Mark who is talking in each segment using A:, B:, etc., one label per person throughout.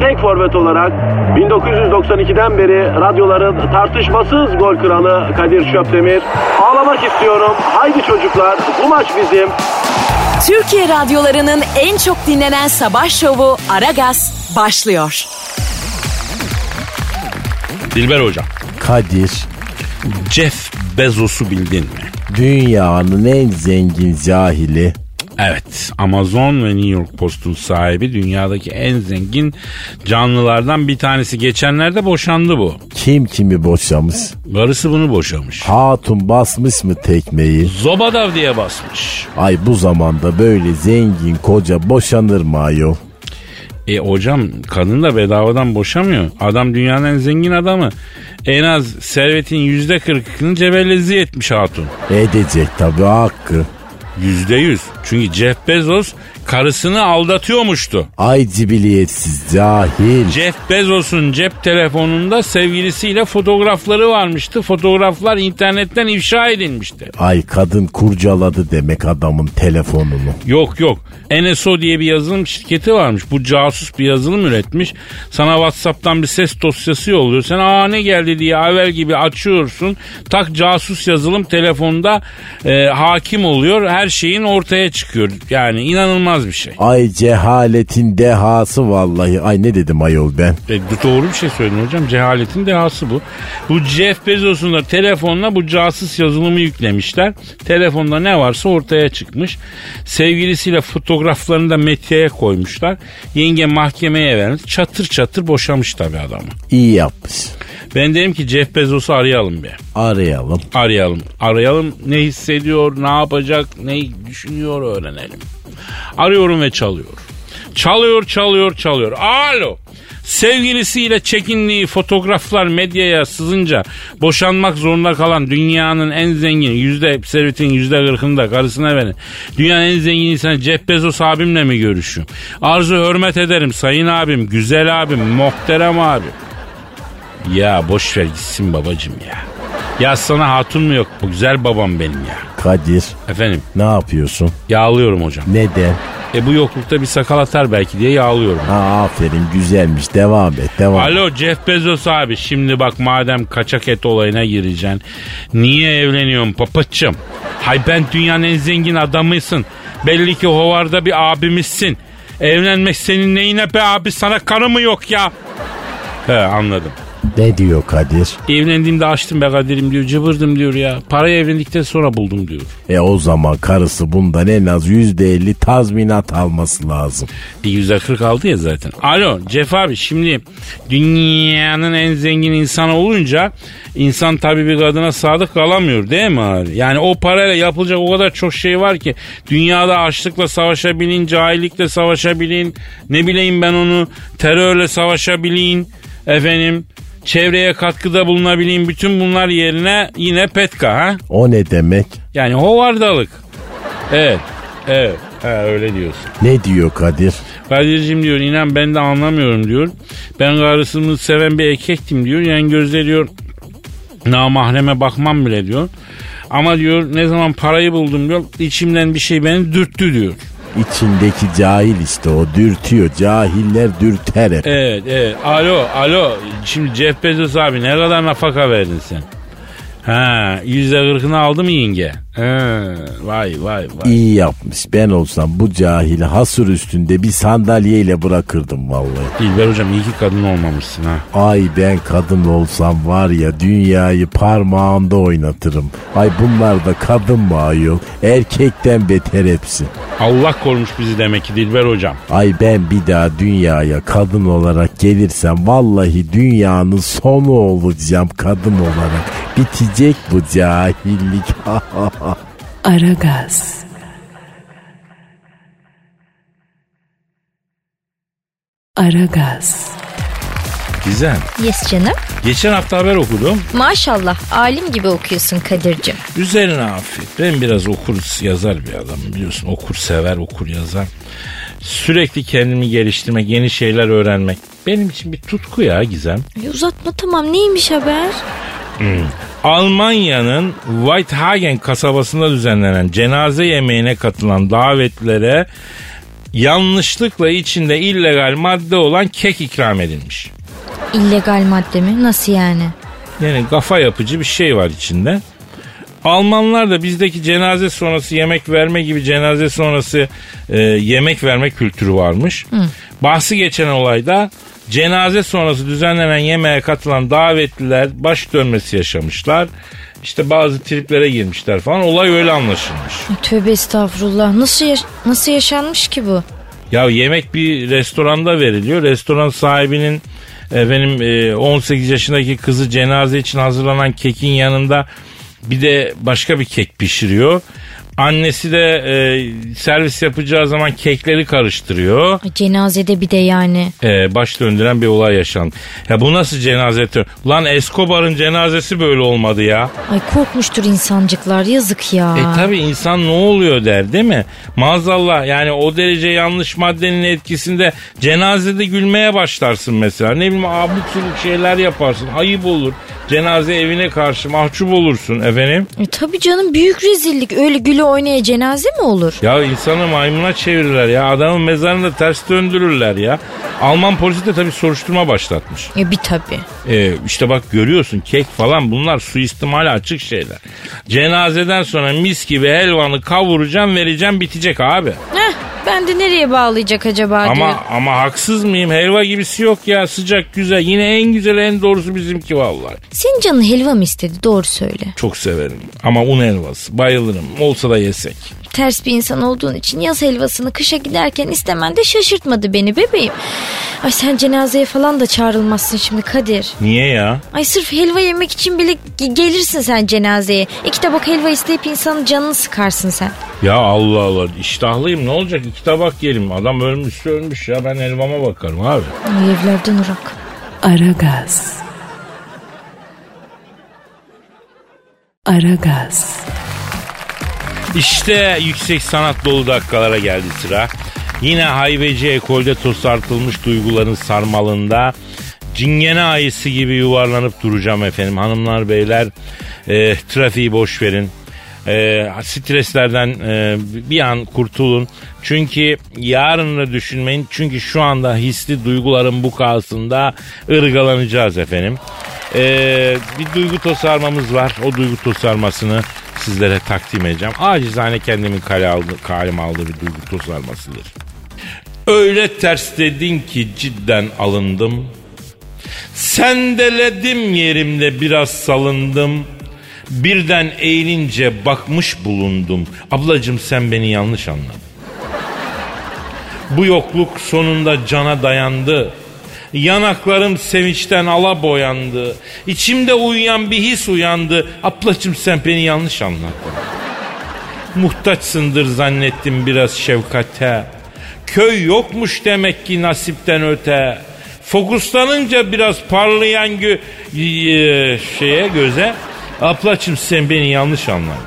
A: tek forvet olarak 1992'den beri radyoların tartışmasız gol kralı Kadir Şöpdemir. Ağlamak istiyorum. Haydi çocuklar bu maç bizim.
B: Türkiye radyolarının en çok dinlenen sabah şovu Aragaz başlıyor.
C: Dilber hocam.
D: Kadir,
C: Jeff Bezos'u bildin mi?
D: dünyanın en zengin cahili.
C: Evet, Amazon ve New York Post'un sahibi dünyadaki en zengin canlılardan bir tanesi. Geçenlerde boşandı bu.
D: Kim kimi boşamış?
C: Karısı bunu boşamış.
D: Hatun basmış mı tekmeyi?
C: Zobadav diye basmış.
D: Ay bu zamanda böyle zengin koca boşanır mı ayol?
C: E hocam kadın da bedavadan boşamıyor. Adam dünyanın en zengin adamı. En az servetin yüzde kırkını cebellezi etmiş hatun.
D: Edecek tabii hakkı.
C: Yüzde yüz. Çünkü Jeff Bezos karısını aldatıyormuştu.
D: Ay cibiliyetsiz cahil.
C: Jeff Bezos'un cep telefonunda sevgilisiyle fotoğrafları varmıştı. Fotoğraflar internetten ifşa edilmişti.
D: Ay kadın kurcaladı demek adamın telefonunu.
C: Yok yok. NSO diye bir yazılım şirketi varmış. Bu casus bir yazılım üretmiş. Sana WhatsApp'tan bir ses dosyası yolluyor. Sen aa ne geldi diye haber gibi açıyorsun. Tak casus yazılım telefonda e, hakim oluyor. Her şeyin ortaya çıkıyor. Yani inanılmaz bir şey.
D: Ay cehaletin dehası vallahi. Ay ne dedim ayol ben?
C: E, doğru bir şey söyledin hocam. Cehaletin dehası bu. Bu Jeff Bezos'un da telefonuna bu casus yazılımı yüklemişler. Telefonda ne varsa ortaya çıkmış. Sevgilisiyle fotoğraflarını da medyaya koymuşlar. Yenge mahkemeye vermiş. Çatır çatır boşamış tabii adamı.
D: İyi yapmış.
C: Ben dedim ki Jeff Bezos'u arayalım be.
D: Arayalım.
C: Arayalım. Arayalım ne hissediyor, ne yapacak, ne düşünüyor öğrenelim. Arıyorum ve çalıyor. Çalıyor, çalıyor, çalıyor. Alo. Sevgilisiyle çekindiği fotoğraflar medyaya sızınca boşanmak zorunda kalan dünyanın en zengin yüzde servetin yüzde kırkında karısına verin. Dünyanın en zengin insanı Jeff Bezos abimle mi görüşüyorum? Arzu hürmet ederim sayın abim, güzel abim, muhterem abim. Ya boş ver gitsin babacım ya. Ya sana hatun mu yok bu güzel babam benim ya.
D: Kadir
C: Efendim
D: ne yapıyorsun?
C: yağlıyorum hocam.
D: Neden?
C: E bu yoklukta bir sakal atar belki diye yağlıyorum.
D: Ha aferin güzelmiş devam et devam.
C: Alo Jeff Bezos abi şimdi bak madem kaçak et olayına gireceksin. Niye evleniyorsun papaçım? Hay ben dünyanın en zengin adamısın. Belli ki hovarda bir abimizsin. Evlenmek senin neyine be abi sana karı mı yok ya? He anladım.
D: Ne diyor Kadir?
C: Evlendiğimde açtım be Kadir'im diyor cıvırdım diyor ya. Parayı evlendikten sonra buldum diyor.
D: E o zaman karısı bundan en az yüzde elli tazminat alması lazım.
C: E, yüzde kırk aldı ya zaten. Alo Jeff abi şimdi dünyanın en zengin insanı olunca insan tabii bir kadına sadık kalamıyor değil mi abi? Yani o parayla yapılacak o kadar çok şey var ki dünyada açlıkla savaşabilin, cahillikle savaşabilin, ne bileyim ben onu terörle savaşabilin, efendim çevreye katkıda bulunabileyim bütün bunlar yerine yine petka ha?
D: O ne demek?
C: Yani hovardalık. Evet, evet, ha, öyle diyorsun.
D: Ne diyor Kadir?
C: Kadir'cim diyor inan ben de anlamıyorum diyor. Ben karısını seven bir erkektim diyor. Yani gözle diyor namahreme bakmam bile diyor. Ama diyor ne zaman parayı buldum diyor içimden bir şey beni dürttü diyor.
D: İçindeki cahil işte o dürtüyor. Cahiller dürter hep.
C: Evet evet alo alo şimdi Jeff Bezos abi ne kadar nafaka verdin sen? Ha yüzde kırkını aldı mı yenge? Ha, vay vay vay.
D: İyi yapmış. Ben olsam bu cahili hasır üstünde bir sandalyeyle bırakırdım vallahi.
C: Dilber hocam iyi ki kadın olmamışsın ha.
D: Ay ben kadın olsam var ya dünyayı parmağımda oynatırım. Ay bunlar da kadın mı ayol? Erkekten beter hepsi.
C: Allah korumuş bizi demek ki Dilber hocam.
D: Ay ben bir daha dünyaya kadın olarak gelirsem vallahi dünyanın sonu olacağım kadın olarak. Bitecek bu cahillik.
B: Aragaz. Aragaz.
C: Gizem.
E: Yes canım.
C: Geçen hafta haber okudum.
E: Maşallah alim gibi okuyorsun Kadir'cim.
C: Üzerine afiyet. Ben biraz okur yazar bir adam biliyorsun. Okur sever okur yazar. Sürekli kendimi geliştirmek, yeni şeyler öğrenmek. Benim için bir tutku ya Gizem.
E: E, uzatma tamam neymiş haber?
C: Almanya'nın Weithagen kasabasında düzenlenen cenaze yemeğine katılan davetlilere yanlışlıkla içinde illegal madde olan kek ikram edilmiş.
E: İllegal madde mi? Nasıl yani?
C: Yani kafa yapıcı bir şey var içinde. Almanlar da bizdeki cenaze sonrası yemek verme gibi cenaze sonrası e, yemek verme kültürü varmış. Bahsi geçen olayda cenaze sonrası düzenlenen yemeğe katılan davetliler baş dönmesi yaşamışlar. İşte bazı triplere girmişler falan. Olay öyle anlaşılmış.
E: Tövbe estağfurullah. Nasıl, yaş- nasıl yaşanmış ki bu?
C: Ya yemek bir restoranda veriliyor. Restoran sahibinin efendim e, 18 yaşındaki kızı cenaze için hazırlanan kekin yanında bir de başka bir kek pişiriyor. Annesi de e, servis yapacağı zaman kekleri karıştırıyor.
E: Ay, Cenazede bir de yani.
C: E, baş döndüren bir olay yaşandı. Ya bu nasıl cenaze? Lan Escobar'ın cenazesi böyle olmadı ya.
E: Ay korkmuştur insancıklar yazık ya.
C: E tabi insan ne oluyor der değil mi? Maazallah yani o derece yanlış maddenin etkisinde cenazede gülmeye başlarsın mesela. Ne bileyim abuk subuk şeyler yaparsın. Ayıp olur. Cenaze evine karşı mahcup olursun efendim.
E: E, tabii canım büyük rezillik. Öyle gülü oynaya cenaze mi olur?
C: Ya insanı maymuna çevirirler ya. Adamın mezarını da ters döndürürler ya. Alman polisi de tabi soruşturma başlatmış.
E: E bir tabii.
C: Ee, işte bak görüyorsun kek falan bunlar suistimale açık şeyler. Cenazeden sonra mis gibi helvanı kavuracağım vereceğim bitecek abi.
E: Heh, ben de nereye bağlayacak acaba diyor.
C: Ama ama haksız mıyım? Helva gibisi yok ya sıcak güzel. Yine en güzel en doğrusu bizimki vallahi.
E: Senin canın helva mı istedi doğru söyle.
C: Çok severim ama un helvası bayılırım. Olsa da yesek.
E: Ters bir insan olduğun için yaz helvasını kışa giderken istemen de şaşırtmadı beni bebeğim. Ay sen cenazeye falan da çağrılmazsın şimdi Kadir.
C: Niye ya?
E: Ay sırf helva yemek için bile ge- gelirsin sen cenazeye. İki tabak helva isteyip insanın canını sıkarsın sen.
C: Ya Allah Allah iştahlıyım ne olacak iki tabak yiyelim. Adam ölmüş ölmüş ya ben helvama bakarım abi.
E: Ay evlerden urak.
B: Aragaz. Aragaz.
C: İşte yüksek sanat dolu dakikalara geldi sıra. Yine haybeci ekolde tosartılmış duyguların sarmalında cingene ayısı gibi yuvarlanıp duracağım efendim. Hanımlar beyler e, trafiği boş verin. E, streslerden e, bir an kurtulun. Çünkü yarını düşünmeyin. Çünkü şu anda hisli duyguların bu kalsında ırgalanacağız efendim. E, bir duygu tosarmamız var. O duygu tosarmasını sizlere takdim edeceğim. Acizane kendimin kale aldı, kaleme aldığı bir duygu tosarmasıdır. Öyle ters dedin ki cidden alındım. Sendeledim yerimde biraz salındım. Birden eğilince bakmış bulundum. Ablacım sen beni yanlış anladın. Bu yokluk sonunda cana dayandı. Yanaklarım sevinçten ala boyandı. İçimde uyuyan bir his uyandı. Ablacım sen beni yanlış anladın. Muhtaçsındır zannettim biraz şefkate. Köy yokmuş demek ki nasipten öte. Fokuslanınca biraz parlayan gö- y- şeye göze. Ablacım sen beni yanlış anladın.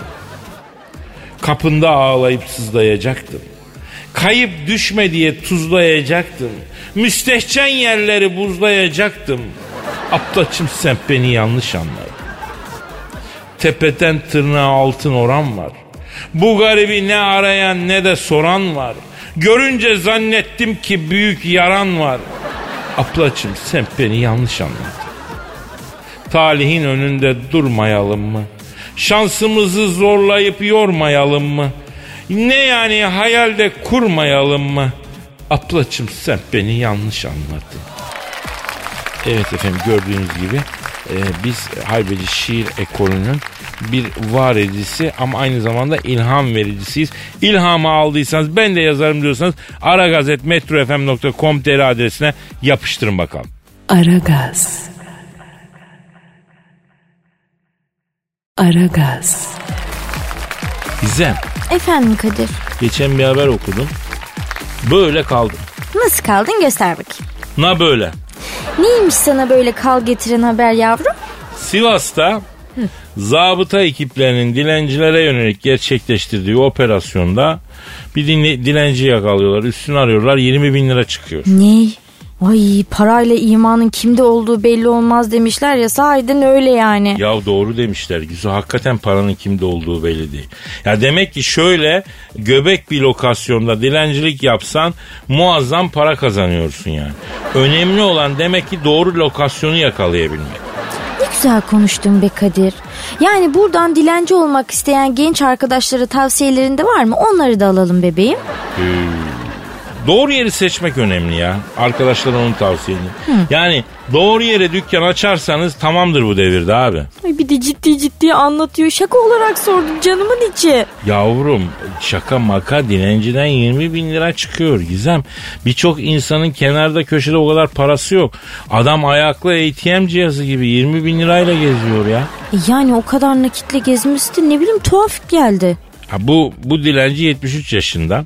C: Kapında ağlayıp sızlayacaktım. Kayıp düşme diye tuzlayacaktım. Müstehcen yerleri buzlayacaktım. Ablacım sen beni yanlış anladın. Tepeden tırnağa altın oran var. Bu garibi ne arayan ne de soran var. Görünce zannettim ki büyük yaran var. Ablacım sen beni yanlış anladın. Talihin önünde durmayalım mı? Şansımızı zorlayıp yormayalım mı? Ne yani hayalde kurmayalım mı? Ablacım sen beni yanlış anladın. Evet efendim gördüğünüz gibi e, biz Haybeci Şiir Ekolü'nün bir var edicisi ama aynı zamanda ilham vericisiyiz. İlhamı aldıysanız ben de yazarım diyorsanız aragazetmetrofm.com.tr adresine yapıştırın bakalım.
B: Aragaz. Aragaz.
C: Gizem
E: Efendim Kadir.
C: geçen bir haber okudum. Böyle kaldım.
E: Nasıl kaldın göster bakayım.
C: Na böyle.
E: Neymiş sana böyle kal getiren haber yavrum?
C: Sivas'ta zabıta ekiplerinin dilencilere yönelik gerçekleştirdiği operasyonda bir dinle- dilenci yakalıyorlar. Üstünü arıyorlar 20 bin lira çıkıyor.
E: Ne? Ay parayla imanın kimde olduğu belli olmaz demişler ya sahiden öyle yani.
C: Ya doğru demişler. Güzel hakikaten paranın kimde olduğu belli değil. Ya demek ki şöyle göbek bir lokasyonda dilencilik yapsan muazzam para kazanıyorsun yani. Önemli olan demek ki doğru lokasyonu yakalayabilmek.
E: Ne güzel konuştun be Kadir. Yani buradan dilenci olmak isteyen genç arkadaşlara tavsiyelerinde var mı? Onları da alalım bebeğim.
C: Doğru yeri seçmek önemli ya. Arkadaşlar onu tavsiye edin. Yani doğru yere dükkan açarsanız tamamdır bu devirde abi.
E: Ay bir de ciddi ciddi anlatıyor. Şaka olarak sordum canımın içi.
C: Yavrum şaka maka dilenciden 20 bin lira çıkıyor Gizem. Birçok insanın kenarda köşede o kadar parası yok. Adam ayaklı ATM cihazı gibi 20 bin lirayla geziyor ya.
E: E Yani o kadar nakitle gezmesi de ne bileyim tuhaf geldi.
C: Ha, bu, bu dilenci 73 yaşında.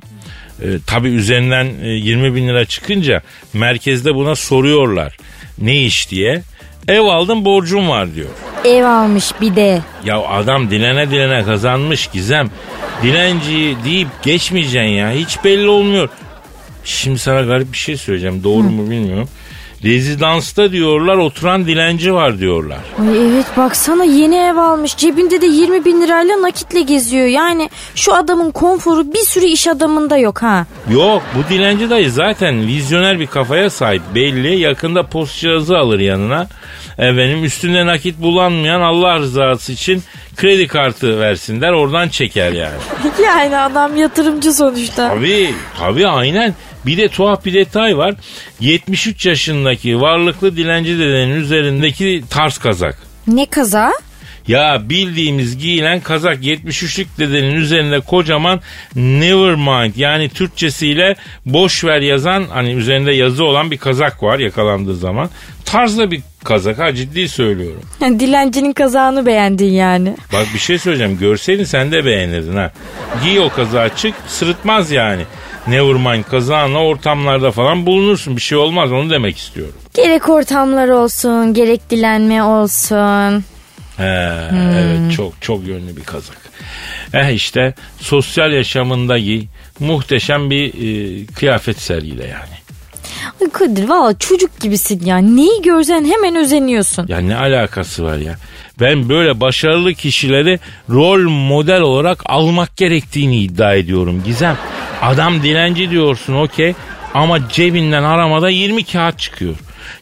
C: Ee, tabii üzerinden e, 20 bin lira çıkınca merkezde buna soruyorlar. Ne iş diye. Ev aldım borcum var diyor.
E: Ev almış bir de.
C: Ya adam dilene dilene kazanmış Gizem. Dilenci deyip geçmeyeceksin ya. Hiç belli olmuyor. Şimdi sana garip bir şey söyleyeceğim. Doğru mu bilmiyorum. Rezidansta diyorlar oturan dilenci var diyorlar.
E: Ay evet baksana yeni ev almış. Cebinde de 20 bin lirayla nakitle geziyor. Yani şu adamın konforu bir sürü iş adamında yok ha.
C: Yok bu dilenci dayı zaten vizyoner bir kafaya sahip belli. Yakında post cihazı alır yanına. Efendim üstünde nakit bulanmayan Allah rızası için kredi kartı versinler oradan çeker yani.
E: yani adam yatırımcı sonuçta.
C: Tabii tabii aynen. Bir de tuhaf bir detay var. 73 yaşındaki varlıklı dilenci dedenin üzerindeki tarz kazak.
E: Ne kaza?
C: Ya bildiğimiz giyilen kazak 73'lük dedenin üzerinde kocaman Nevermind yani Türkçesiyle boş ver yazan hani üzerinde yazı olan bir kazak var yakalandığı zaman. Tarzda bir kazak ha ciddi söylüyorum.
E: Dilencinin kazağını beğendin yani.
C: Bak bir şey söyleyeceğim görseydin sen de beğenirdin ha. Giy o kazağı çık sırıtmaz yani. Nevermind kazağınla ortamlarda falan bulunursun bir şey olmaz onu demek istiyorum.
E: Gerek ortamlar olsun, gerek dilenme olsun.
C: He, evet çok çok yönlü bir kazak. Eh işte sosyal yaşamında giy muhteşem bir e, kıyafet sergile yani.
E: Ay Kadir valla çocuk gibisin ya. Neyi görsen hemen özeniyorsun.
C: Ya ne alakası var ya? Ben böyle başarılı kişileri rol model olarak almak gerektiğini iddia ediyorum Gizem. Adam dilenci diyorsun okey ama cebinden aramada 20 kağıt çıkıyor.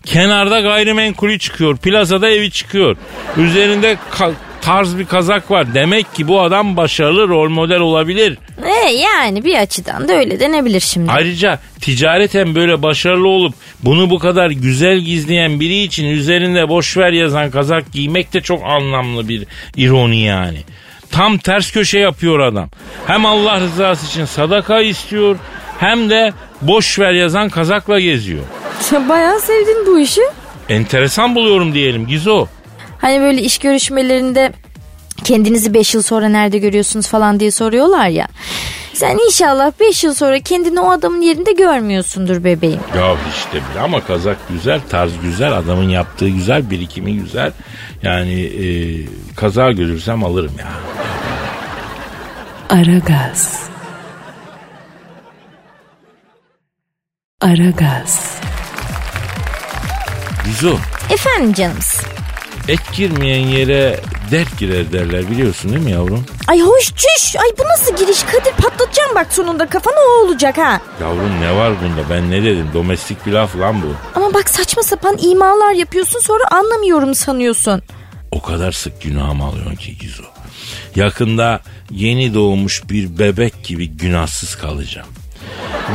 C: Kenarda gayrimenkulü çıkıyor. Plazada evi çıkıyor. Üzerinde ka- tarz bir kazak var. Demek ki bu adam başarılı rol model olabilir.
E: E yani bir açıdan da öyle denebilir şimdi.
C: Ayrıca ticareten böyle başarılı olup bunu bu kadar güzel gizleyen biri için üzerinde boşver yazan kazak giymek de çok anlamlı bir ironi yani. Tam ters köşe yapıyor adam. Hem Allah rızası için sadaka istiyor hem de boşver yazan kazakla geziyor.
E: Sen bayağı sevdin bu işi.
C: Enteresan buluyorum diyelim Gizo.
E: Hani böyle iş görüşmelerinde kendinizi 5 yıl sonra nerede görüyorsunuz falan diye soruyorlar ya. Sen inşallah 5 yıl sonra kendini o adamın yerinde görmüyorsundur bebeğim.
C: Ya işte bile ama kazak güzel, tarz güzel, adamın yaptığı güzel, birikimi güzel. Yani e, kaza görürsem alırım ya.
B: Aragaz. Aragaz.
C: Gizo,
E: Efendim canımız.
C: Et girmeyen yere dert girer derler biliyorsun değil mi yavrum?
E: Ay hoş çüş. Ay bu nasıl giriş Kadir patlatacağım bak sonunda kafana o olacak ha.
C: Yavrum ne var bunda ben ne dedim domestik bir laf lan bu.
E: Ama bak saçma sapan imalar yapıyorsun sonra anlamıyorum sanıyorsun.
C: O kadar sık günahımı alıyorsun ki Gizo. Yakında yeni doğmuş bir bebek gibi günahsız kalacağım.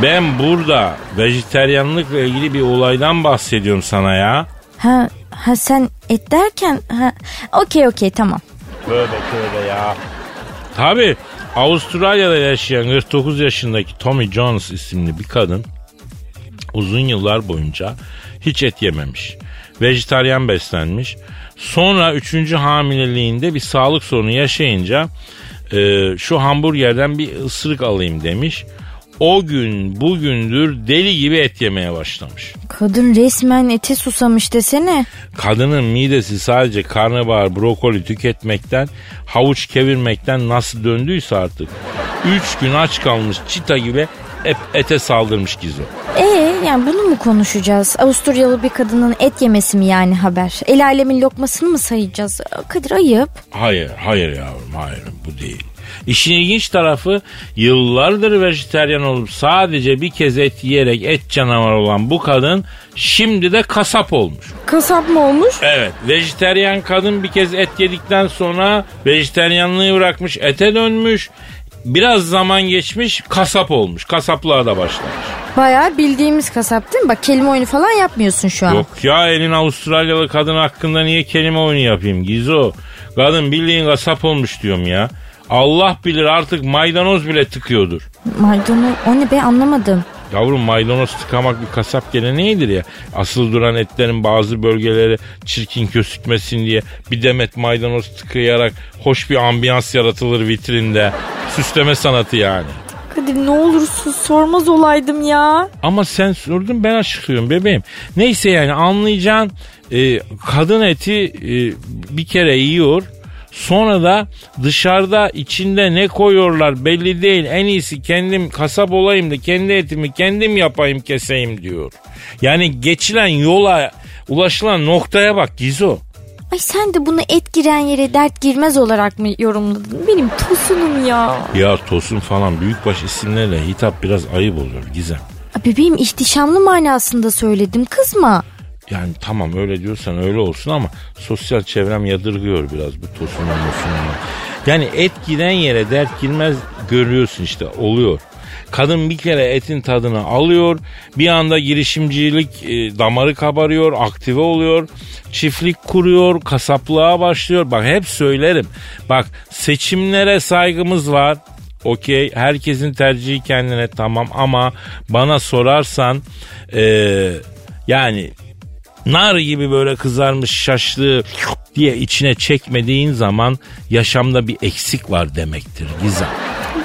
C: Ben burada vejeteryanlıkla ilgili bir olaydan bahsediyorum sana ya.
E: Ha, ha sen et derken ha okey okey tamam.
C: Tövbe tövbe ya. Tabi Avustralya'da yaşayan 49 yaşındaki Tommy Jones isimli bir kadın uzun yıllar boyunca hiç et yememiş. Vejetaryen beslenmiş. Sonra 3. hamileliğinde bir sağlık sorunu yaşayınca e, şu hamburgerden bir ısırık alayım demiş. O gün bugündür deli gibi et yemeye başlamış.
E: Kadın resmen ete susamış desene.
C: Kadının midesi sadece karnabahar, brokoli tüketmekten, havuç kevirmekten nasıl döndüyse artık. Üç gün aç kalmış çita gibi hep ete saldırmış Gizo.
E: Ee yani bunu mu konuşacağız? Avusturyalı bir kadının et yemesi mi yani haber? El alemin lokmasını mı sayacağız? Kadir ayıp.
C: Hayır, hayır yavrum, hayır bu değil. İşin ilginç tarafı yıllardır vejeteryan olup sadece bir kez et yiyerek et canavarı olan bu kadın şimdi de kasap olmuş.
E: Kasap mı olmuş?
C: Evet, vejeteryan kadın bir kez et yedikten sonra vejeteryanlığı bırakmış, ete dönmüş. Biraz zaman geçmiş, kasap olmuş. Kasaplığa da başlamış.
E: Bayağı bildiğimiz kasap değil mi? Bak kelime oyunu falan yapmıyorsun şu an.
C: Yok ya elin Avustralyalı kadın hakkında niye kelime oyunu yapayım Gizo? Kadın bildiğin kasap olmuş diyorum ya. Allah bilir artık maydanoz bile tıkıyordur.
E: Maydanoz o ne be anlamadım.
C: Yavrum maydanoz tıkamak bir kasap geleneğidir ya. Asıl duran etlerin bazı bölgeleri çirkin gözükmesin diye bir demet maydanoz tıkayarak hoş bir ambiyans yaratılır vitrinde. Süsleme sanatı yani.
E: Kadir ne olursun sormaz olaydım ya.
C: Ama sen sordun ben açıklıyorum bebeğim. Neyse yani anlayacağın e, kadın eti e, bir kere yiyor. Sonra da dışarıda içinde ne koyuyorlar belli değil. En iyisi kendim kasap olayım da kendi etimi kendim yapayım keseyim diyor. Yani geçilen yola ulaşılan noktaya bak Gizo.
E: Ay sen de bunu et giren yere dert girmez olarak mı yorumladın? Benim tosunum ya.
C: Ya Tosun falan büyükbaş isimlerle hitap biraz ayıp oluyor Gizem.
E: Bebeğim ihtişamlı manasında söyledim kızma.
C: Yani tamam öyle diyorsan öyle olsun ama sosyal çevrem yadırgıyor biraz bu tosunun musunun. Yani et giden yere dert girmez görüyorsun işte oluyor. Kadın bir kere etin tadını alıyor. Bir anda girişimcilik e, damarı kabarıyor, aktive oluyor. Çiftlik kuruyor, kasaplığa başlıyor. Bak hep söylerim. Bak seçimlere saygımız var. Okey herkesin tercihi kendine tamam ama bana sorarsan e, yani nar gibi böyle kızarmış şaşlığı diye içine çekmediğin zaman yaşamda bir eksik var demektir Gizem.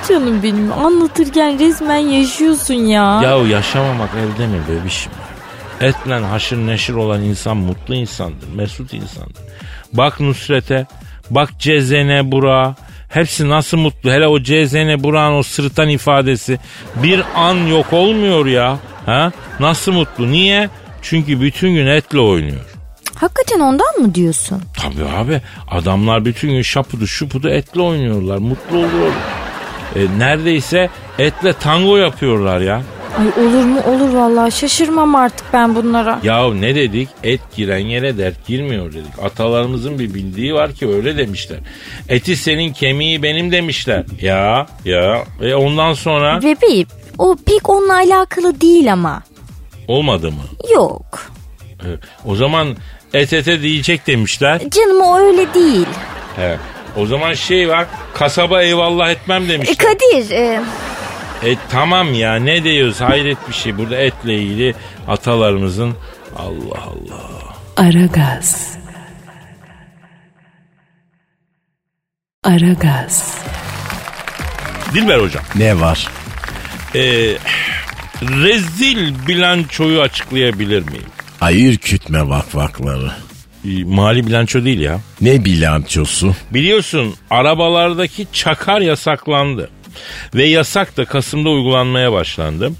E: Canım benim anlatırken resmen yaşıyorsun ya.
C: Yahu yaşamamak elde mi bebişim? Etle haşır neşir olan insan mutlu insandır, mesut insandır. Bak Nusret'e, bak Cezene Burak'a. Hepsi nasıl mutlu. Hele o Cezene Burak'ın o sırıtan ifadesi bir an yok olmuyor ya. Ha? Nasıl mutlu? Niye? Çünkü bütün gün etle oynuyor.
E: Hakikaten ondan mı diyorsun?
C: Tabii abi adamlar bütün gün şapudu şupudu etle oynuyorlar. Mutlu oluyorlar. E, neredeyse etle tango yapıyorlar ya.
E: Ay olur mu olur vallahi şaşırmam artık ben bunlara.
C: Ya ne dedik? Et giren yere dert girmiyor dedik. Atalarımızın bir bildiği var ki öyle demişler. Eti senin kemiği benim demişler. Ya ya e ondan sonra
E: Bebeğim o pek onunla alakalı değil ama.
C: Olmadı mı?
E: Yok.
C: E, o zaman et ete diyecek demişler.
E: Canım o öyle değil.
C: He. O zaman şey var kasaba eyvallah etmem
E: E,
C: demişler.
E: Kadir e,
C: E tamam ya ne diyoruz hayret bir şey burada etle ilgili atalarımızın Allah Allah.
B: Aragaz. Aragaz.
C: Dilber hocam.
D: Ne var?
C: e, rezil bilançoyu açıklayabilir miyim?
D: Ay ürkütme vakvakları.
C: E, mali bilanço değil ya.
D: Ne bilançosu?
C: Biliyorsun arabalardaki çakar yasaklandı. Ve yasak da Kasım'da uygulanmaya başlandı.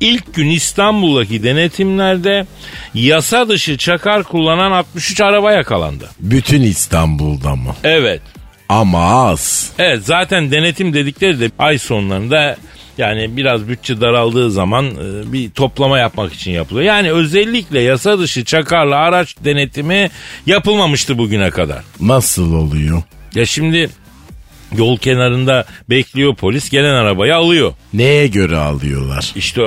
C: İlk gün İstanbul'daki denetimlerde yasa dışı çakar kullanan 63 araba yakalandı.
D: Bütün İstanbul'da mı?
C: Evet.
D: Ama az.
C: Evet zaten denetim dedikleri de ay sonlarında yani biraz bütçe daraldığı zaman e, bir toplama yapmak için yapılıyor. Yani özellikle yasa dışı çakarlı araç denetimi yapılmamıştı bugüne kadar.
D: Nasıl oluyor?
C: Ya şimdi yol kenarında bekliyor polis gelen arabayı alıyor.
D: Neye göre alıyorlar?
C: İşte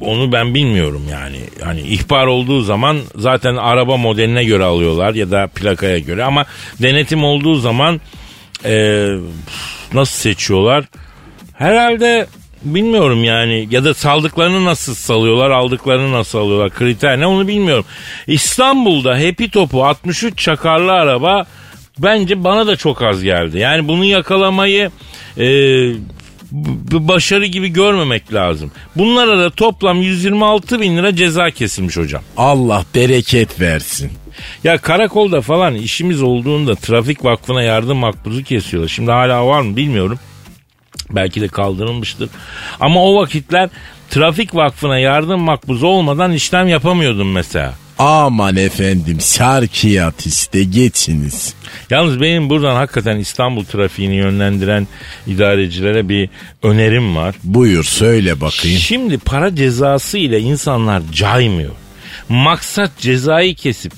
C: onu ben bilmiyorum yani. Hani ihbar olduğu zaman zaten araba modeline göre alıyorlar ya da plakaya göre ama denetim olduğu zaman e, nasıl seçiyorlar? Herhalde bilmiyorum yani ya da saldıklarını nasıl salıyorlar aldıklarını nasıl alıyorlar kriter ne onu bilmiyorum. İstanbul'da Happy Top'u 63 çakarlı araba bence bana da çok az geldi. Yani bunu yakalamayı e, başarı gibi görmemek lazım. Bunlara da toplam 126 bin lira ceza kesilmiş hocam.
D: Allah bereket versin.
C: Ya karakolda falan işimiz olduğunda trafik vakfına yardım makbuzu kesiyorlar. Şimdi hala var mı bilmiyorum. Belki de kaldırılmıştır. Ama o vakitler trafik vakfına yardım makbuzu olmadan işlem yapamıyordum mesela.
D: Aman efendim şarkiyat işte geçiniz.
C: Yalnız benim buradan hakikaten İstanbul trafiğini yönlendiren idarecilere bir önerim var.
D: Buyur söyle bakayım.
C: Şimdi para cezası ile insanlar caymıyor. Maksat cezayı kesip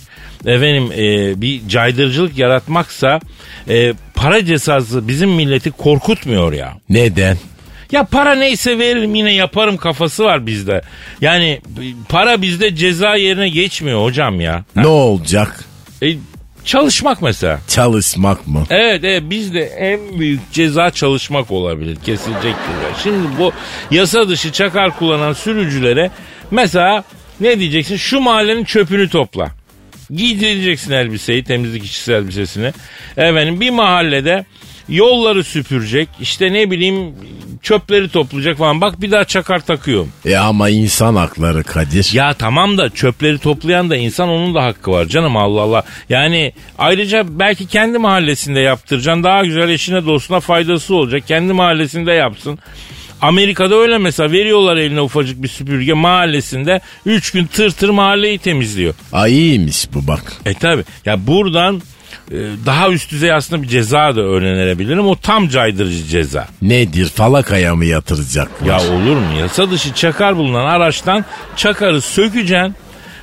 C: efendim e, bir caydırıcılık yaratmaksa e, para cezası bizim milleti korkutmuyor ya.
D: Neden?
C: Ya para neyse veririm yine yaparım kafası var bizde. Yani para bizde ceza yerine geçmiyor hocam ya.
D: Ne olacak?
C: E, çalışmak mesela.
D: Çalışmak mı?
C: Evet evet bizde en büyük ceza çalışmak olabilir. Kesilecek ceza. Şimdi bu yasa dışı çakar kullanan sürücülere mesela ne diyeceksin? Şu mahallenin çöpünü topla. Giydireceksin elbiseyi, temizlik işçisi elbisesini. Efendim bir mahallede yolları süpürecek, işte ne bileyim çöpleri toplayacak falan. Bak bir daha çakar takıyorum.
D: E ama insan hakları Kadir.
C: Ya tamam da çöpleri toplayan da insan onun da hakkı var canım Allah Allah. Yani ayrıca belki kendi mahallesinde yaptıracaksın daha güzel eşine dostuna faydası olacak. Kendi mahallesinde yapsın. Amerika'da öyle mesela veriyorlar eline ufacık bir süpürge mahallesinde 3 gün tır tır mahalleyi temizliyor.
D: Ay iyiymiş bu bak.
C: E tabi ya buradan e, daha üst düzey aslında bir ceza da öğrenebilirim. O tam caydırıcı ceza.
D: Nedir falakaya mı yatıracaklar?
C: Ya olur mu? Yasa dışı çakar bulunan araçtan çakarı sökeceksin.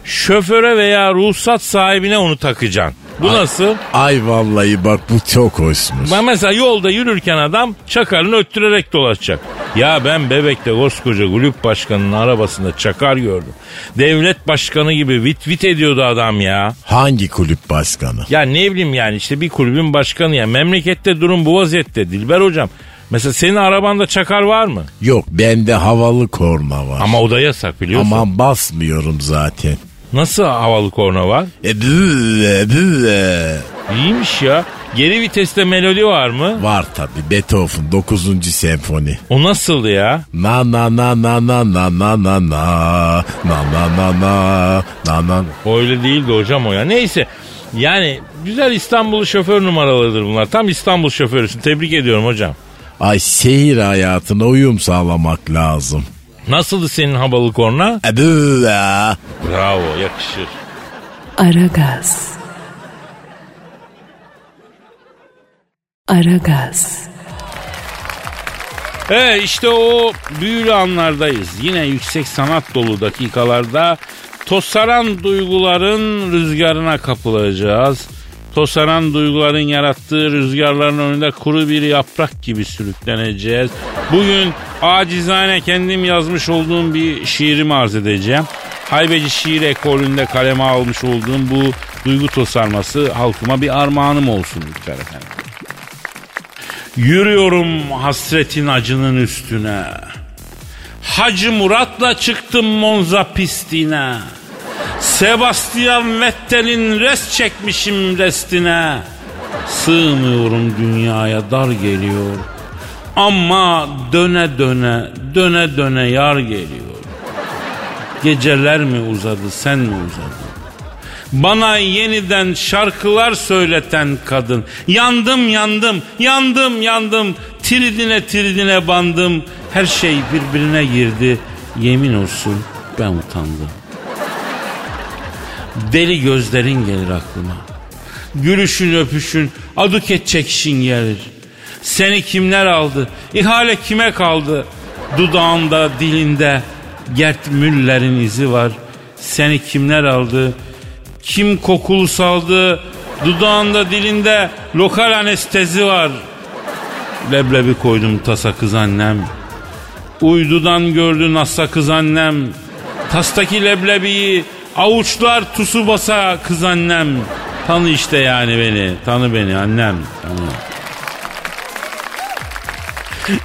C: Şoföre veya ruhsat sahibine onu takacaksın. Bu nasıl?
D: Ay vallahi bak bu çok hoşmuş.
C: Ben mesela yolda yürürken adam çakarını öttürerek dolaşacak. Ya ben Bebek'te koskoca kulüp başkanının arabasında çakar gördüm. Devlet başkanı gibi vit vit ediyordu adam ya.
D: Hangi kulüp başkanı?
C: Ya ne bileyim yani işte bir kulübün başkanı ya. Memlekette durum bu vaziyette Dilber hocam. Mesela senin arabanda çakar var mı?
D: Yok bende havalı korna var.
C: Ama o da yasak biliyorsun.
D: Aman basmıyorum zaten.
C: Nasıl havalı korna var?
D: E büve büve.
C: İyiymiş ya. Geri viteste melodi var mı?
D: Var tabi Beethoven 9. senfoni.
C: O nasıldı ya?
D: Na na na na na na na na na na na na na na na
C: öyle değildi hocam o ya. Neyse. Yani güzel İstanbul şoför numaralarıdır bunlar. Tam İstanbul şoförüsün. Tebrik ediyorum hocam.
D: Ay şehir hayatına uyum sağlamak lazım.
C: Nasıldı senin havalı korna?
D: E büve.
C: Bravo yakışır.
B: Aragaz. Aragaz.
C: Evet işte o büyülü anlardayız. Yine yüksek sanat dolu dakikalarda tosaran duyguların rüzgarına kapılacağız. Tosaran duyguların yarattığı rüzgarların önünde kuru bir yaprak gibi sürükleneceğiz. Bugün acizane kendim yazmış olduğum bir şiirimi arz edeceğim. Haybeci şiir ekolünde kaleme almış olduğum bu duygu tosarması halkıma bir armağanım olsun lütfen efendim. Yürüyorum hasretin acının üstüne. Hacı Murat'la çıktım Monza pistine. Sebastian Vettel'in res çekmişim restine. Sığmıyorum dünyaya dar geliyor. Ama döne döne, döne döne yar geliyor. Geceler mi uzadı, sen mi uzadın? Bana yeniden şarkılar söyleten kadın. Yandım yandım, yandım yandım. Tridine tridine bandım. Her şey birbirine girdi. Yemin olsun ben utandım. Deli gözlerin gelir aklıma. Gülüşün öpüşün, aduket çekişin gelir. Seni kimler aldı? İhale kime kaldı? Dudağında, dilinde Gert Müller'in izi var. Seni kimler aldı? Kim kokulu saldı? Dudağında, dilinde lokal anestezi var. Leblebi koydum tasa kız annem. Uydudan gördü nasa kız annem. Tastaki leblebiyi avuçlar tusu basa kız annem. Tanı işte yani beni. Tanı beni annem. Tanı.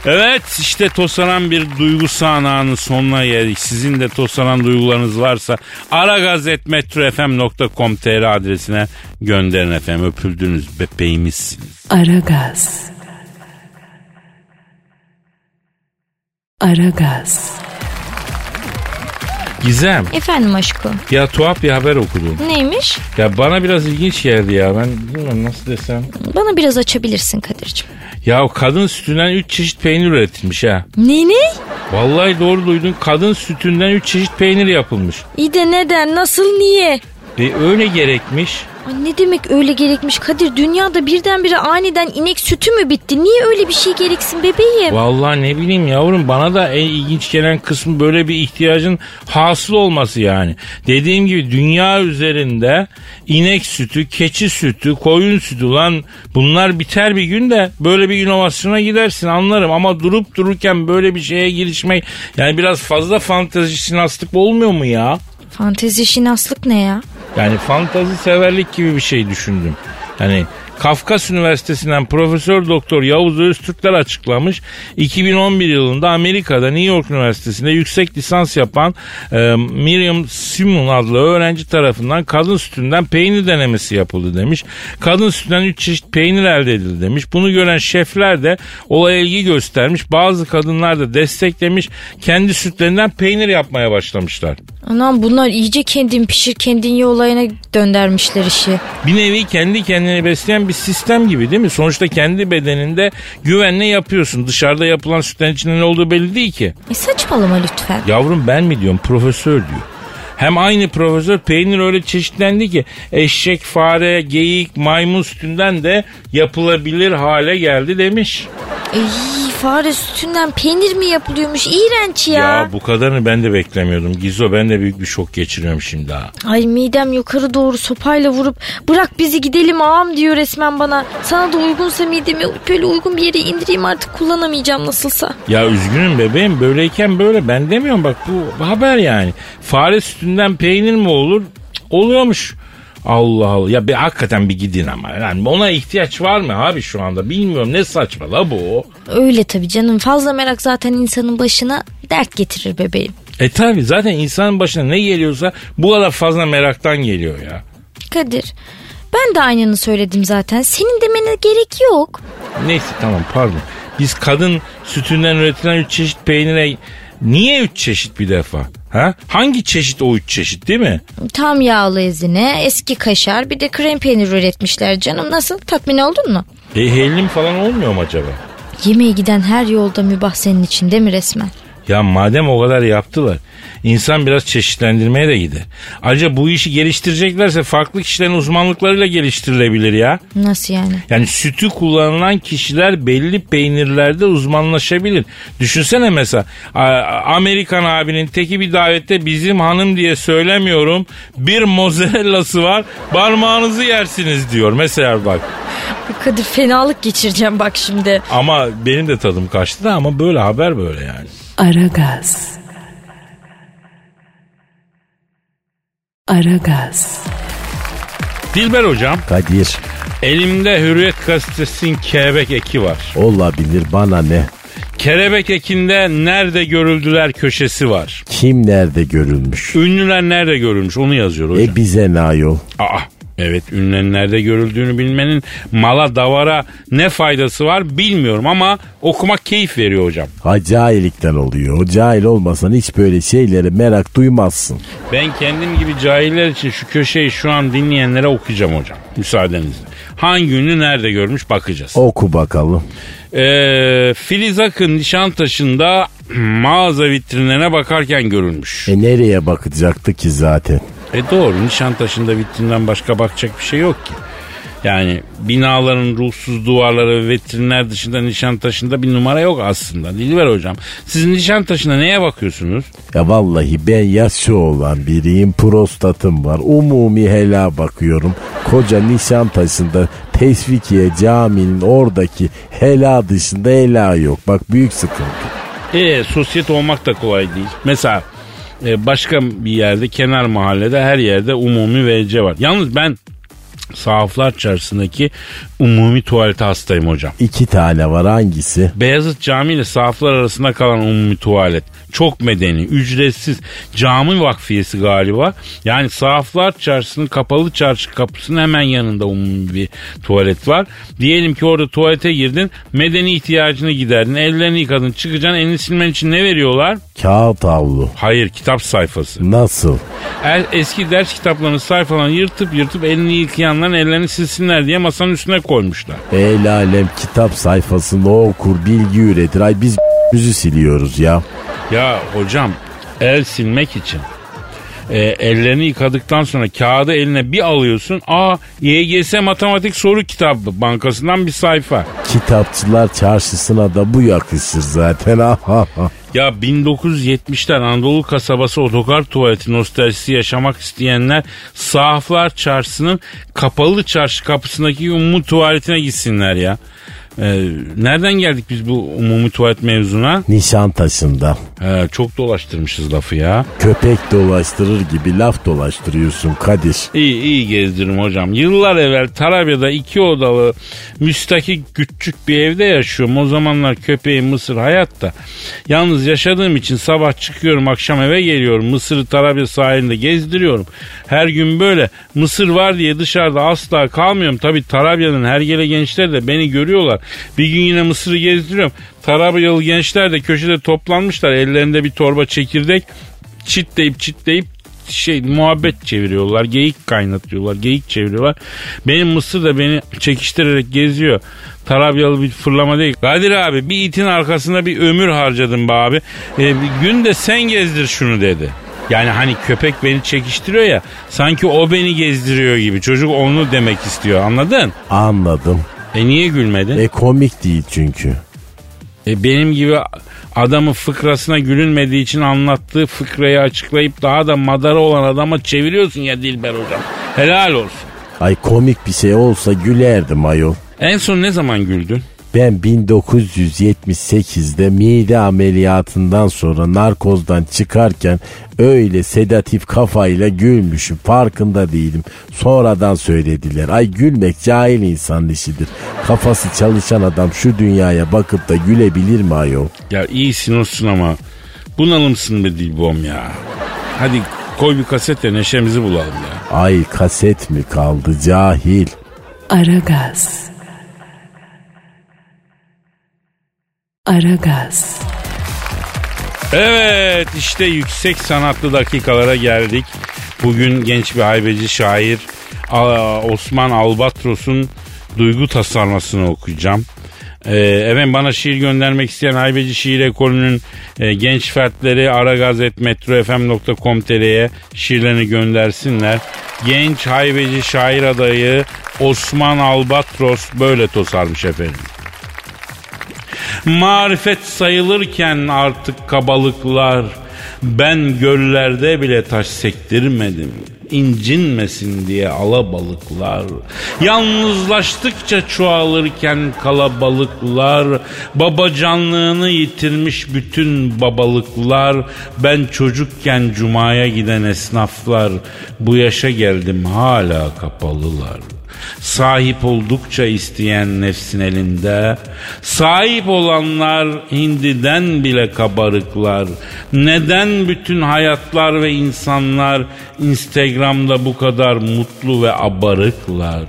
C: Evet işte tosaran bir duygu sahnağının sonuna geldik. Sizin de tosaran duygularınız varsa aragazetmetrofm.com.tr adresine gönderin efendim. Öpüldünüz bebeğimizsiniz.
B: Aragaz. Aragaz.
C: Gizem
E: Efendim aşkım.
C: ya tuhaf bir haber okudum.
E: Neymiş?
C: Ya bana biraz ilginç geldi ya ben bilmiyorum nasıl desem.
E: Bana biraz açabilirsin Kadir'cim.
C: Ya kadın sütünden 3 çeşit peynir üretilmiş ha.
E: Ne ne?
C: Vallahi doğru duydun kadın sütünden 3 çeşit peynir yapılmış.
E: İyi de neden? Nasıl? Niye?
C: E öyle gerekmiş.
E: Ay ne demek öyle gerekmiş Kadir? Dünyada birdenbire aniden inek sütü mü bitti? Niye öyle bir şey gereksin bebeğim?
C: Vallahi ne bileyim yavrum bana da en ilginç gelen kısmı böyle bir ihtiyacın hasıl olması yani. Dediğim gibi dünya üzerinde inek sütü, keçi sütü, koyun sütü lan bunlar biter bir gün de böyle bir inovasyona gidersin anlarım ama durup dururken böyle bir şeye girişmek yani biraz fazla fantezi sinaslık olmuyor mu ya?
E: Fantezi şinaslık ne ya?
C: Yani fantazi severlik gibi bir şey düşündüm. Yani Kafkas Üniversitesi'nden Profesör Doktor Yavuz Öztürkler açıklamış. 2011 yılında Amerika'da New York Üniversitesi'nde yüksek lisans yapan e, Miriam Simon adlı öğrenci tarafından kadın sütünden peynir denemesi yapıldı demiş. Kadın sütünden 3 çeşit peynir elde edildi demiş. Bunu gören şefler de olaya ilgi göstermiş. Bazı kadınlar da desteklemiş. Kendi sütlerinden peynir yapmaya başlamışlar.
E: Anam bunlar iyice kendin pişir kendin ye olayına döndürmüşler işi.
C: Bir nevi kendi kendini besleyen bir sistem gibi değil mi? Sonuçta kendi bedeninde güvenle yapıyorsun. Dışarıda yapılan sütlerin içinde ne olduğu belli değil ki.
E: E saçmalama lütfen.
C: Yavrum ben mi diyorum profesör diyor. Hem aynı profesör peynir öyle çeşitlendi ki eşek, fare, geyik, maymun sütünden de yapılabilir hale geldi demiş.
E: Ey fare sütünden peynir mi yapılıyormuş? İğrenç ya.
C: Ya bu kadarını ben de beklemiyordum. Gizo ben de büyük bir şok geçiriyorum şimdi ha.
E: Ay midem yukarı doğru sopayla vurup bırak bizi gidelim ağam diyor resmen bana. Sana da uygunsa midemi böyle uygun bir yere indireyim artık kullanamayacağım nasılsa.
C: Ya üzgünüm bebeğim böyleyken böyle ben demiyorum bak bu haber yani. Fare sütünden peynir mi olur? Oluyormuş. Allah Allah. Ya bir hakikaten bir gidin ama. Yani ona ihtiyaç var mı abi şu anda? Bilmiyorum ne saçma la bu.
E: Öyle tabii canım fazla merak zaten insanın başına dert getirir bebeğim.
C: E tabi zaten insanın başına ne geliyorsa bu kadar fazla meraktan geliyor ya.
E: Kadir ben de aynını söyledim zaten. Senin demene gerek yok.
C: Neyse tamam pardon. Biz kadın sütünden üretilen üç çeşit peynire niye üç çeşit bir defa? Ha? Hangi çeşit o üç çeşit değil mi?
E: Tam yağlı ezine, eski kaşar bir de krem peynir üretmişler canım. Nasıl tatmin oldun mu?
C: E hellim falan olmuyor mu acaba?
E: Yemeğe giden her yolda mübah senin için değil mi resmen?
C: Ya madem o kadar yaptılar insan biraz çeşitlendirmeye de gider. Ayrıca bu işi geliştireceklerse farklı kişilerin uzmanlıklarıyla geliştirilebilir ya.
E: Nasıl yani?
C: Yani sütü kullanılan kişiler belli peynirlerde uzmanlaşabilir. Düşünsene mesela Amerikan abinin teki bir davette bizim hanım diye söylemiyorum bir mozzarellası var parmağınızı yersiniz diyor. Mesela bak
E: Kadir fenalık geçireceğim bak şimdi.
C: ama benim de tadım kaçtı da ama böyle haber böyle yani.
B: Aragaz. Aragaz.
C: Dilber hocam
D: Kadir
C: elimde Hürriyet gazetesinin kelebek eki var.
D: olabilir bana ne?
C: Kelebek ekinde nerede görüldüler köşesi var.
D: Kim nerede görülmüş?
C: Ünlüler nerede görülmüş onu yazıyor hocam.
D: E bize ne ayol?
C: Aa, evet ünlülerin nerede görüldüğünü bilmenin mala davara ne faydası var bilmiyorum ama okumak keyif veriyor hocam.
D: Ha cahillikten oluyor. O cahil olmasan hiç böyle şeylere merak duymazsın.
C: Ben kendim gibi cahiller için şu köşeyi şu an dinleyenlere okuyacağım hocam müsaadenizle. hangi ünlü nerede görmüş bakacağız.
D: Oku bakalım.
C: Ee, Filiz Akın Nişantaşı'nda mağaza vitrinlerine bakarken görülmüş.
D: E nereye bakacaktı ki zaten?
C: E doğru Nişantaşı'nda vitrinden başka bakacak bir şey yok ki. Yani binaların ruhsuz duvarları ve vitrinler dışında Nişantaşı'nda bir numara yok aslında. Dilber hocam siz Nişantaşı'nda neye bakıyorsunuz?
D: Ya vallahi ben yaşı olan biriyim prostatım var. Umumi hela bakıyorum. Koca Nişantaşı'nda Tesvikiye caminin oradaki hela dışında hela yok. Bak büyük sıkıntı.
C: E sosyete olmak da kolay değil. Mesela başka bir yerde kenar mahallede her yerde umumi WC var. Yalnız ben Sahaflar Çarşısı'ndaki umumi tuvalete hastayım hocam.
D: İki tane var hangisi?
C: Beyazıt Camii ile sahaflar arasında kalan umumi tuvalet. Çok medeni, ücretsiz. Cami vakfiyesi galiba. Yani sahaflar çarşısının kapalı çarşı kapısının hemen yanında umumi bir tuvalet var. Diyelim ki orada tuvalete girdin, medeni ihtiyacını giderdin, ellerini yıkadın, çıkacaksın, elini silmen için ne veriyorlar?
D: Kağıt havlu.
C: Hayır, kitap sayfası.
D: Nasıl?
C: Er, eski ders kitaplarının sayfalarını yırtıp yırtıp elini yıkayanların ellerini silsinler diye masanın üstüne koymuşlar.
D: El alem kitap sayfasını okur bilgi üretir. Ay biz yüzü siliyoruz ya.
C: Ya hocam el silmek için e, ellerini yıkadıktan sonra kağıdı eline bir alıyorsun. Aa YGS matematik soru kitabı bankasından bir sayfa.
D: Kitapçılar çarşısına da bu yakışır zaten.
C: Ya 1970'ler Anadolu kasabası otokar tuvaleti nostaljisi yaşamak isteyenler Sahaflar Çarşısı'nın kapalı çarşı kapısındaki umumi tuvaletine gitsinler ya. Ee, nereden geldik biz bu umumi tuvalet mevzuna?
D: Nişantaşı'nda.
C: Ee, çok dolaştırmışız lafı ya.
D: Köpek dolaştırır gibi laf dolaştırıyorsun Kadir.
C: İyi iyi gezdiririm hocam. Yıllar evvel Tarabya'da iki odalı müstakil küçük bir evde yaşıyorum. O zamanlar köpeğim Mısır hayatta. Yalnız yaşadığım için sabah çıkıyorum akşam eve geliyorum. Mısır'ı Tarabya sahilinde gezdiriyorum. Her gün böyle Mısır var diye dışarıda asla kalmıyorum. Tabi Tarabya'nın hergele gençler de beni görüyorlar. Bir gün yine Mısır'ı gezdiriyorum. Tarabyalı gençler de köşede toplanmışlar. Ellerinde bir torba çekirdek çitleyip çitleyip şey muhabbet çeviriyorlar. Geyik kaynatıyorlar. Geyik çeviriyorlar. Benim Mısır da beni çekiştirerek geziyor. Tarabyalı bir fırlama değil. Kadir abi bir itin arkasında bir ömür harcadım be abi. E, bir gün de sen gezdir şunu dedi. Yani hani köpek beni çekiştiriyor ya sanki o beni gezdiriyor gibi. Çocuk onu demek istiyor anladın?
D: Anladım.
C: E niye gülmedin?
D: E komik değil çünkü.
C: E benim gibi adamın fıkrasına gülünmediği için anlattığı fıkrayı açıklayıp daha da madara olan adama çeviriyorsun ya Dilber hocam. Helal olsun.
D: Ay komik bir şey olsa gülerdim ayol.
C: En son ne zaman güldün?
D: Ben 1978'de mide ameliyatından sonra narkozdan çıkarken öyle sedatif kafayla gülmüşüm. Farkında değilim. Sonradan söylediler. Ay gülmek cahil insan işidir. Kafası çalışan adam şu dünyaya bakıp da gülebilir mi ayol?
C: Ya iyisin olsun ama bunalımsın be Dilbom ya. Hadi koy bir kaset de neşemizi bulalım ya.
D: Ay kaset mi kaldı cahil?
B: Aragaz. Aragaz.
C: Evet işte yüksek sanatlı dakikalara geldik. Bugün genç bir haybeci şair Osman Albatros'un duygu tasarlasını okuyacağım. Ee, efendim bana şiir göndermek isteyen haybeci şiir ekolünün e, genç fertleri aragazetmetrofm.com.tr'ye şiirlerini göndersinler. Genç haybeci şair adayı Osman Albatros böyle tosarmış efendim. Marifet sayılırken artık kabalıklar ben göllerde bile taş sektirmedim. İncinmesin diye alabalıklar. Yalnızlaştıkça çoğalırken kalabalıklar. Babacanlığını yitirmiş bütün babalıklar. Ben çocukken cumaya giden esnaflar. Bu yaşa geldim hala kapalılar. Sahip oldukça isteyen nefsin elinde, sahip olanlar hindiden bile kabarıklar. Neden bütün hayatlar ve insanlar Instagram'da bu kadar mutlu ve abarıklar?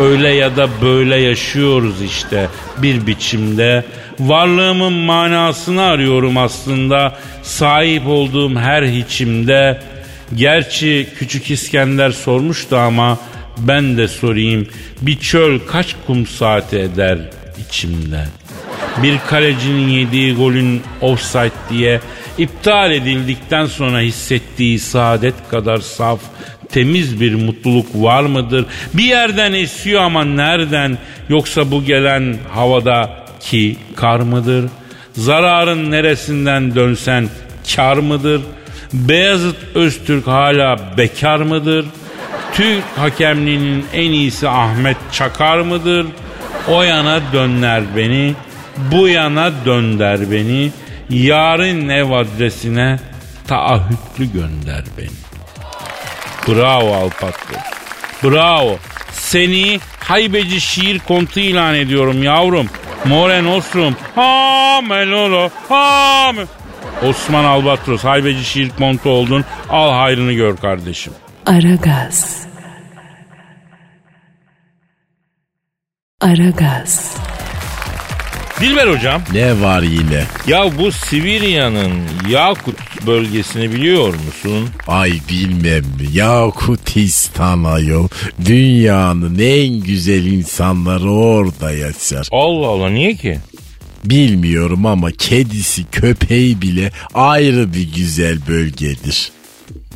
C: Öyle ya da böyle yaşıyoruz işte bir biçimde. Varlığımın manasını arıyorum aslında. Sahip olduğum her hiçimde. Gerçi küçük İskender sormuştu ama ben de sorayım bir çöl kaç kum saati eder içimde? Bir kalecinin yediği golün offside diye iptal edildikten sonra hissettiği saadet kadar saf, temiz bir mutluluk var mıdır? Bir yerden esiyor ama nereden? Yoksa bu gelen havada ki kar mıdır? Zararın neresinden dönsen kar mıdır? Beyazıt Öztürk hala bekar mıdır? Türk hakemliğinin en iyisi Ahmet Çakar mıdır? O yana döner beni, bu yana dönder beni. Yarın ev adresine taahhütlü gönder beni. Bravo Alpatros. Bravo. Seni haybeci şiir kontu ilan ediyorum yavrum. More Nostrum. Ha melolo. Ha me- Osman Albatros haybeci şiir kontu oldun. Al hayrını gör kardeşim.
B: Aragaz. Aragaz.
C: Dilber hocam.
D: Ne var yine?
C: Ya bu Sibirya'nın Yakut bölgesini biliyor musun?
D: Ay bilmem mi? Yakutistan ayol. Dünyanın en güzel insanları orada yaşar.
C: Allah Allah niye ki?
D: Bilmiyorum ama kedisi köpeği bile ayrı bir güzel bölgedir.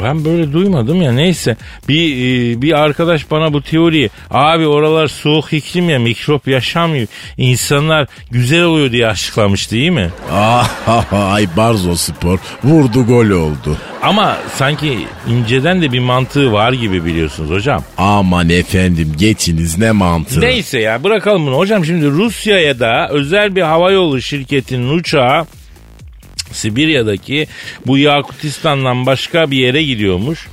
C: Ben böyle duymadım ya neyse. Bir e, bir arkadaş bana bu teoriyi abi oralar soğuk iklim ya mikrop yaşamıyor. İnsanlar güzel oluyor diye açıklamıştı değil mi?
D: Ay Barzo Spor vurdu gol oldu.
C: Ama sanki inceden de bir mantığı var gibi biliyorsunuz hocam.
D: Aman efendim geçiniz ne mantığı.
C: Neyse ya bırakalım bunu. Hocam şimdi Rusya'ya da özel bir havayolu şirketinin uçağı Sibirya'daki bu Yakutistan'dan başka bir yere gidiyormuş.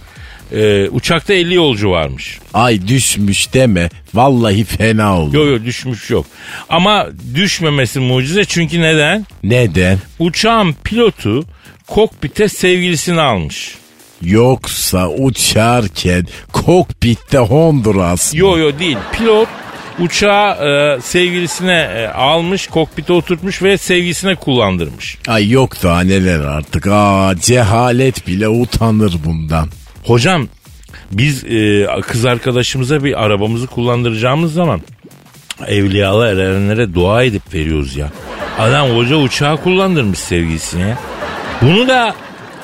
C: Ee, uçakta 50 yolcu varmış.
D: Ay düşmüş deme. Vallahi fena oldu.
C: Yok yok düşmüş yok. Ama düşmemesi mucize çünkü neden?
D: Neden?
C: Uçağın pilotu kokpite sevgilisini almış.
D: Yoksa uçarken kokpitte Honduras mı?
C: Yo yo değil. Pilot uçağı e, sevgilisine e, almış, kokpite oturtmuş ve sevgisine kullandırmış.
D: Ay yok daha neler artık. Aa cehalet bile utanır bundan.
C: Hocam biz e, kız arkadaşımıza bir arabamızı kullandıracağımız zaman evliyalar erenlere dua edip veriyoruz ya. Adam hoca uçağı kullandırmış sevgilisine. Bunu da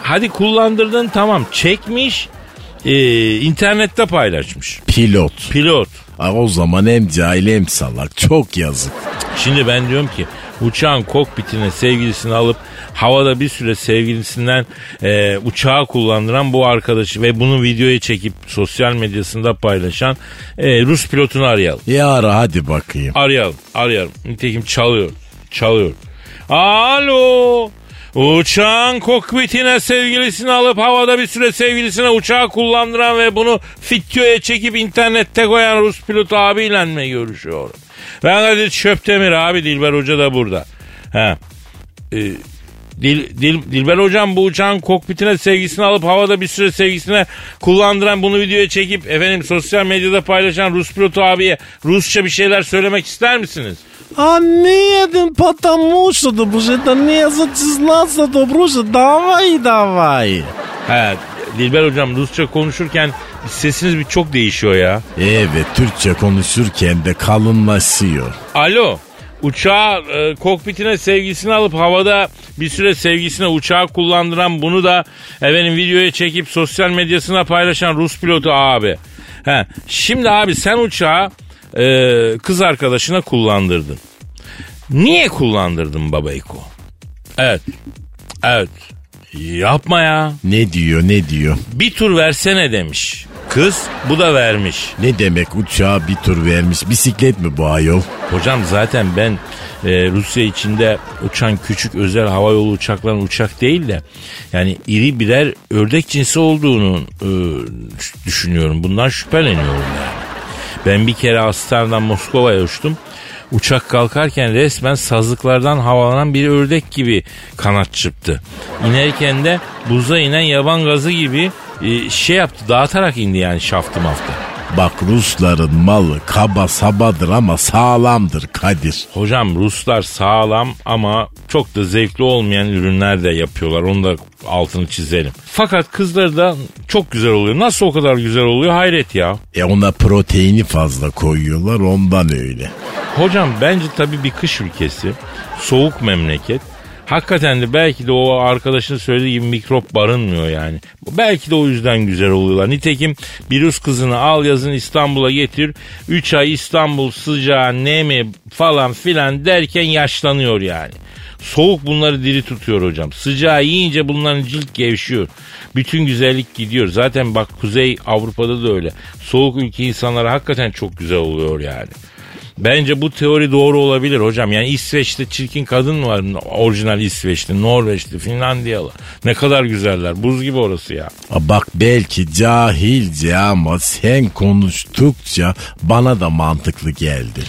C: hadi kullandırdın tamam çekmiş e, internette paylaşmış.
D: Pilot.
C: Pilot.
D: Ay, o zaman hem cahil hem salak. Çok yazık.
C: Şimdi ben diyorum ki uçağın kokpitine sevgilisini alıp havada bir süre sevgilisinden e, uçağı kullandıran bu arkadaşı ve bunu videoya çekip sosyal medyasında paylaşan e, Rus pilotunu arayalım.
D: Ya ara hadi bakayım.
C: Arayalım, arayalım. Nitekim çalıyor, çalıyor. Alo, uçağın kokpitine sevgilisini alıp havada bir süre sevgilisine uçağı kullandıran ve bunu videoya çekip internette koyan Rus pilot abiyle mi görüşüyorum? Ben Kadir Çöptemir abi Dilber Hoca da burada. Ha. Ee, Dil, Dil, Dilber hocam bu uçağın kokpitine sevgisini alıp havada bir süre sevgisine kullandıran bunu videoya çekip efendim sosyal medyada paylaşan Rus pilotu abiye Rusça bir şeyler söylemek ister misiniz?
D: А нет, потому что, потому что это не зачислаться, потому что давай, давай.
C: He, Dilber hocam Rusça konuşurken sesiniz bir çok değişiyor ya.
D: Evet, Türkçe konuşurken de kalınlaşıyor.
C: Alo. Uçağı e, kokpitine sevgisini alıp havada bir süre sevgisine uçağı kullandıran bunu da efendim videoya çekip sosyal medyasına paylaşan Rus pilotu abi. He, şimdi abi sen uçağı e, kız arkadaşına kullandırdın. Niye kullandırdın babayko? Evet. Evet. Yapma ya.
D: Ne diyor, ne diyor?
C: Bir tur versene demiş. Kız bu da vermiş.
D: Ne demek uçağa bir tur vermiş? Bisiklet mi bu ayol?
C: Hocam zaten ben e, Rusya içinde uçan küçük özel havayolu uçakların uçak değil de yani iri birer ördek cinsi olduğunu e, düşünüyorum. Bundan şüpheleniyorum yani. Ben bir kere Amsterdam Moskova'ya uçtum. Uçak kalkarken resmen sazlıklardan havalanan bir ördek gibi kanat çırptı. İnerken de buza inen yaban gazı gibi e, şey yaptı dağıtarak indi yani şaftı maftı.
D: Bak Rusların malı kaba sabadır ama sağlamdır Kadir.
C: Hocam Ruslar sağlam ama çok da zevkli olmayan ürünler de yapıyorlar. Onu da altını çizelim. Fakat kızları da çok güzel oluyor. Nasıl o kadar güzel oluyor hayret ya.
D: E ona proteini fazla koyuyorlar ondan öyle.
C: Hocam bence tabii bir kış ülkesi. Soğuk memleket. Hakikaten de belki de o arkadaşın söylediği gibi mikrop barınmıyor yani. Belki de o yüzden güzel oluyorlar. Nitekim bir Rus kızını al yazın İstanbul'a getir. 3 ay İstanbul sıcağı, nemi falan filan derken yaşlanıyor yani. Soğuk bunları diri tutuyor hocam. Sıcağı yiyince bunların cilt gevşiyor. Bütün güzellik gidiyor. Zaten bak Kuzey Avrupa'da da öyle. Soğuk ülke insanlara hakikaten çok güzel oluyor yani. Bence bu teori doğru olabilir hocam. Yani İsveç'te çirkin kadın var? Orijinal İsveç'te, Norveç'te, Finlandiyalı. Ne kadar güzeller. Buz gibi orası ya.
D: Bak belki cahilce ama sen konuştukça bana da mantıklı geldi.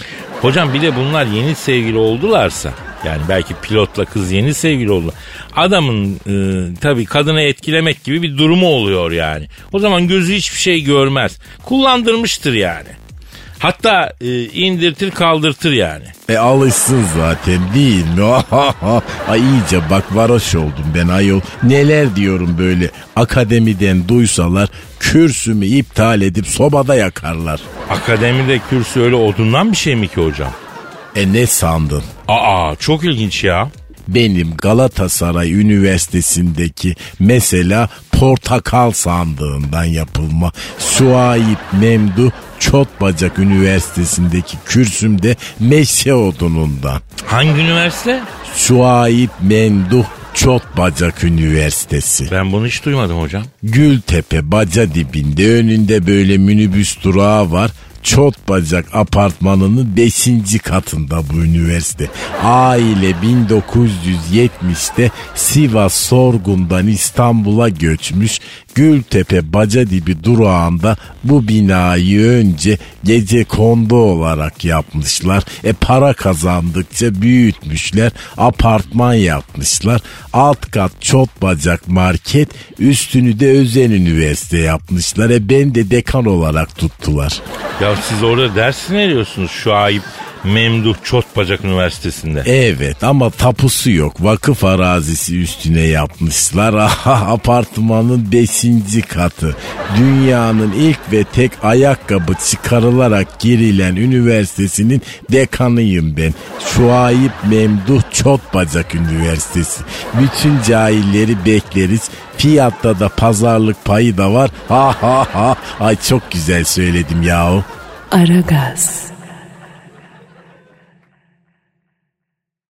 C: Hocam bir de bunlar yeni sevgili oldularsa yani belki pilotla kız yeni sevgili oldu. Adamın e, tabii kadını etkilemek gibi bir durumu oluyor yani. O zaman gözü hiçbir şey görmez. Kullandırmıştır yani. Hatta e, indirtir kaldırtır yani.
D: E alışsın zaten değil mi? Ay iyice bak varoş oldum ben ayol. Neler diyorum böyle akademiden duysalar kürsümü iptal edip sobada yakarlar.
C: Akademide kürsü öyle odundan bir şey mi ki hocam?
D: E ne sandın?
C: Aa çok ilginç ya.
D: Benim Galatasaray Üniversitesi'ndeki mesela portakal sandığından yapılma Suayip Memduh Çotbacak Üniversitesi'ndeki kürsümde meşe odunundan.
C: Hangi üniversite?
D: Suayip Memduh Çotbacak Üniversitesi.
C: Ben bunu hiç duymadım hocam.
D: Gültepe baca dibinde önünde böyle minibüs durağı var. Çot bacak apartmanının 5. katında bu üniversite. Aile 1970'te Sivas Sorgun'dan İstanbul'a göçmüş. Gültepe Bacadibi durağında bu binayı önce gece kondo olarak yapmışlar. E para kazandıkça büyütmüşler. Apartman yapmışlar. Alt kat çot bacak market üstünü de özel üniversite yapmışlar. E ben de dekan olarak tuttular.
C: Ya siz orada ders veriyorsunuz şu ayıp Memduh Çotbacak Üniversitesi'nde.
D: Evet ama tapusu yok. Vakıf arazisi üstüne yapmışlar. Apartmanın 5. katı. Dünyanın ilk ve tek ayakkabı çıkarılarak girilen üniversitesinin dekanıyım ben. Şuayip Memduh Çotbacak Üniversitesi. Bütün cahilleri bekleriz. Fiyatta da pazarlık payı da var. Ha ha ha. Ay çok güzel söyledim yahu.
B: Aragaz.